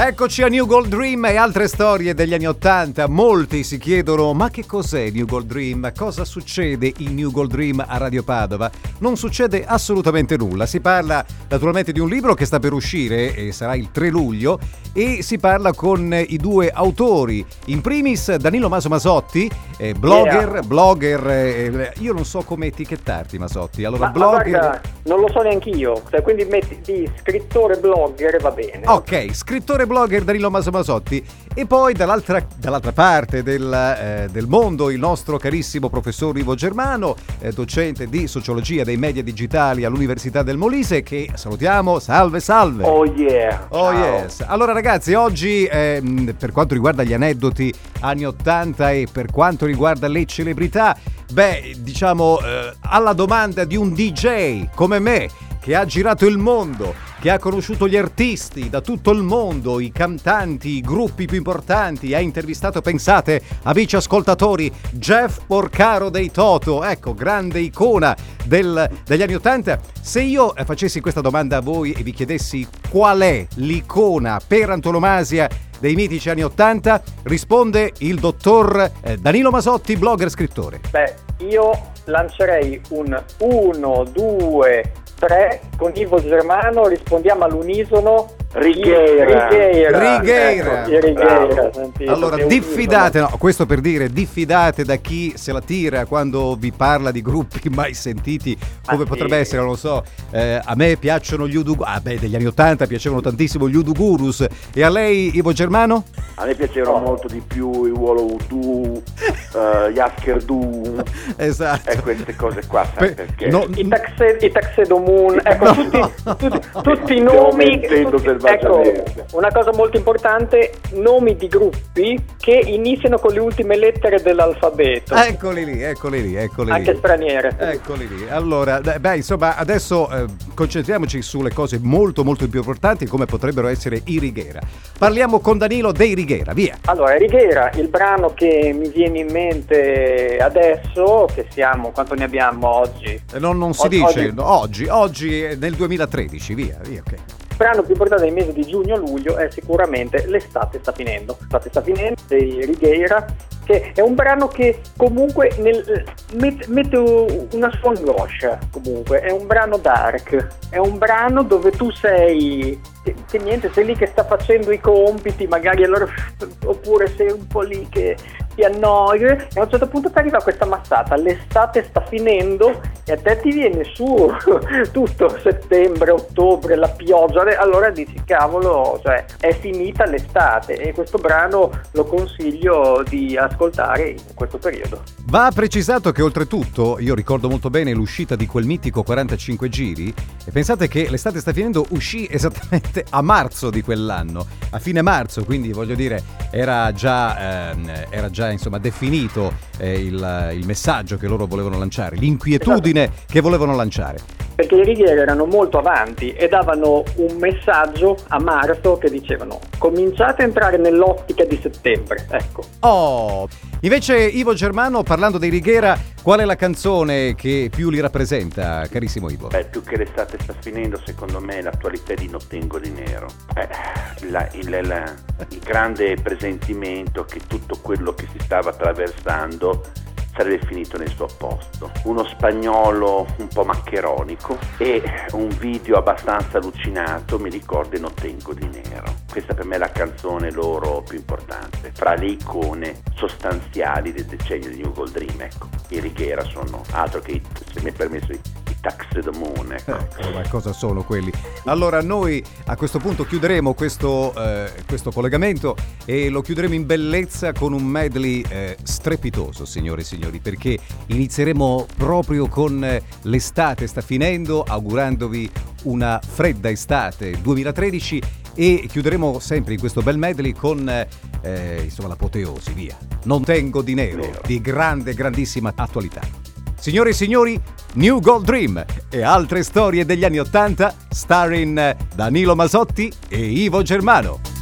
Eccoci a New Gold Dream e altre storie degli anni Ottanta. Molti si chiedono: ma che cos'è New Gold Dream? Cosa succede in New Gold Dream a Radio Padova? Non succede assolutamente nulla. Si parla naturalmente di un libro che sta per uscire e sarà il 3 luglio e si parla con i due autori. In primis Danilo Maso Masotti, eh, blogger, Yeah. blogger, eh, io non so come etichettarti Masotti. Allora, Ma, ma blogger. guarda, non lo so neanche io, cioè, quindi metti di scrittore blogger va bene. Ok, scrittore blogger Danilo Maso Masotti e poi dall'altra, dall'altra parte del, eh, del mondo il nostro carissimo professor Ivo Germano, eh, docente di sociologia dei media digitali all'Università del Molise che salutiamo, salve salve. Oh yeah. Oh Ciao. yes. Allora ragazzi, oggi ehm, per quanto riguarda gli aneddoti anni 80 e per quanto riguarda le celebrità, beh, diciamo eh, alla domanda di un DJ come me che ha girato il mondo, che ha conosciuto gli artisti da tutto il mondo, i cantanti, i gruppi più importanti, ha intervistato, pensate, amici ascoltatori, Jeff Porcaro dei Toto, ecco, grande icona del- degli anni Ottanta. Se io eh, facessi questa domanda a voi e vi chiedessi qual è l'icona per antonomasia dei mitici anni Ottanta, risponde il dottor eh, Danilo Masotti, blogger scrittore. Beh, io lancerei un 1, 2, 3 con Ivo Germano, rispondiamo all'unisono. Righeira. Righeira. Righeira. Ecco, Righeira, sentito, Allora, che diffidate, no, questo per dire, diffidate da chi se la tira quando vi parla di gruppi mai sentiti, come Ma sì. potrebbe essere, non lo so, eh, a me piacciono gli Udu, ah beh, degli anni Ottanta piacevano tantissimo gli Udu Gurus, e a lei, Ivo Germano? A me piacevano Oh. molto di più i Wall of Voodoo, eh, gli Asker Doo Esatto. e queste cose qua, sai Pe- perché? no, I, taxe, i Taxedo Moon, ecco, No. tutti, tutti, tutti i nomi. mentendo tutti- ecco, una cosa molto importante: nomi di gruppi che iniziano con le ultime lettere dell'alfabeto, Eccoli lì, eccoli lì, eccoli anche lì. straniere. Eccoli lì. Allora, beh, insomma, adesso eh, concentriamoci sulle cose molto molto più importanti come potrebbero essere i Righeira. Parliamo con Danilo dei Righeira, via. Allora, Righeira, il brano che mi viene in mente adesso, che siamo, quanto ne abbiamo oggi? Eh, Non, non si Oggi- dice oggi- oggi, oggi nel 2013, via, via, ok. Brano più importante del mese di giugno-luglio è sicuramente L'estate sta finendo. L'estate sta finendo dei Righeira, che è un brano che comunque nel- met- mette una sua angoscia. Comunque, è un brano dark, è un brano dove tu sei. Che, che niente, sei lì che sta facendo i compiti, magari allora. oppure sei un po' lì che ti annoi e a un certo punto ti arriva questa mazzata, l'estate sta finendo e a te ti viene su tutto settembre, ottobre, la pioggia, allora dici cavolo, cioè è finita l'estate e questo brano lo consiglio di ascoltare in questo periodo. Va precisato che oltretutto, io ricordo molto bene l'uscita di quel mitico 45 giri e pensate che l'estate sta finendo, uscì esattamente a marzo di quell'anno, a fine marzo, quindi voglio dire era già, ehm, era già insomma definito eh, il, il messaggio che loro volevano lanciare, l'inquietudine che volevano lanciare. Perché i righieri erano molto avanti e davano un messaggio a marzo che dicevano cominciate a entrare nell'ottica di settembre, ecco. Oh! Invece Ivo Germano, parlando dei Righiera, qual è la canzone che più li rappresenta, carissimo Ivo? Beh, più che l'estate sta finendo, secondo me l'attualità di Nottengo di Nero. Eh, la- il, la- il grande presentimento che tutto quello che si stava attraversando sarebbe finito nel suo posto. Uno spagnolo un po' maccheronico e un video abbastanza allucinato mi ricorda Nottengo di Nero. Questa per me è la canzone loro più importante, fra le icone sostanziali del decennio di New Gold Dream. Ecco, i Righiera sono altro che, se mi è permesso, i, Tax the Moon. Ecco. Ecco, ma cosa sono quelli? Allora noi a questo punto chiuderemo questo, eh, questo collegamento e lo chiuderemo in bellezza con un medley eh, strepitoso, signore e signori, perché inizieremo proprio con eh, l'estate sta finendo, augurandovi una fredda estate 2013 e chiuderemo sempre in questo bel medley con eh, eh, insomma l'apoteosi, via. Non tengo di nero, Nero. di grande, grandissima attualità. Signore e signori, New Gold Dream e altre storie degli anni Ottanta, starring Danilo Masotti e Ivo Germano.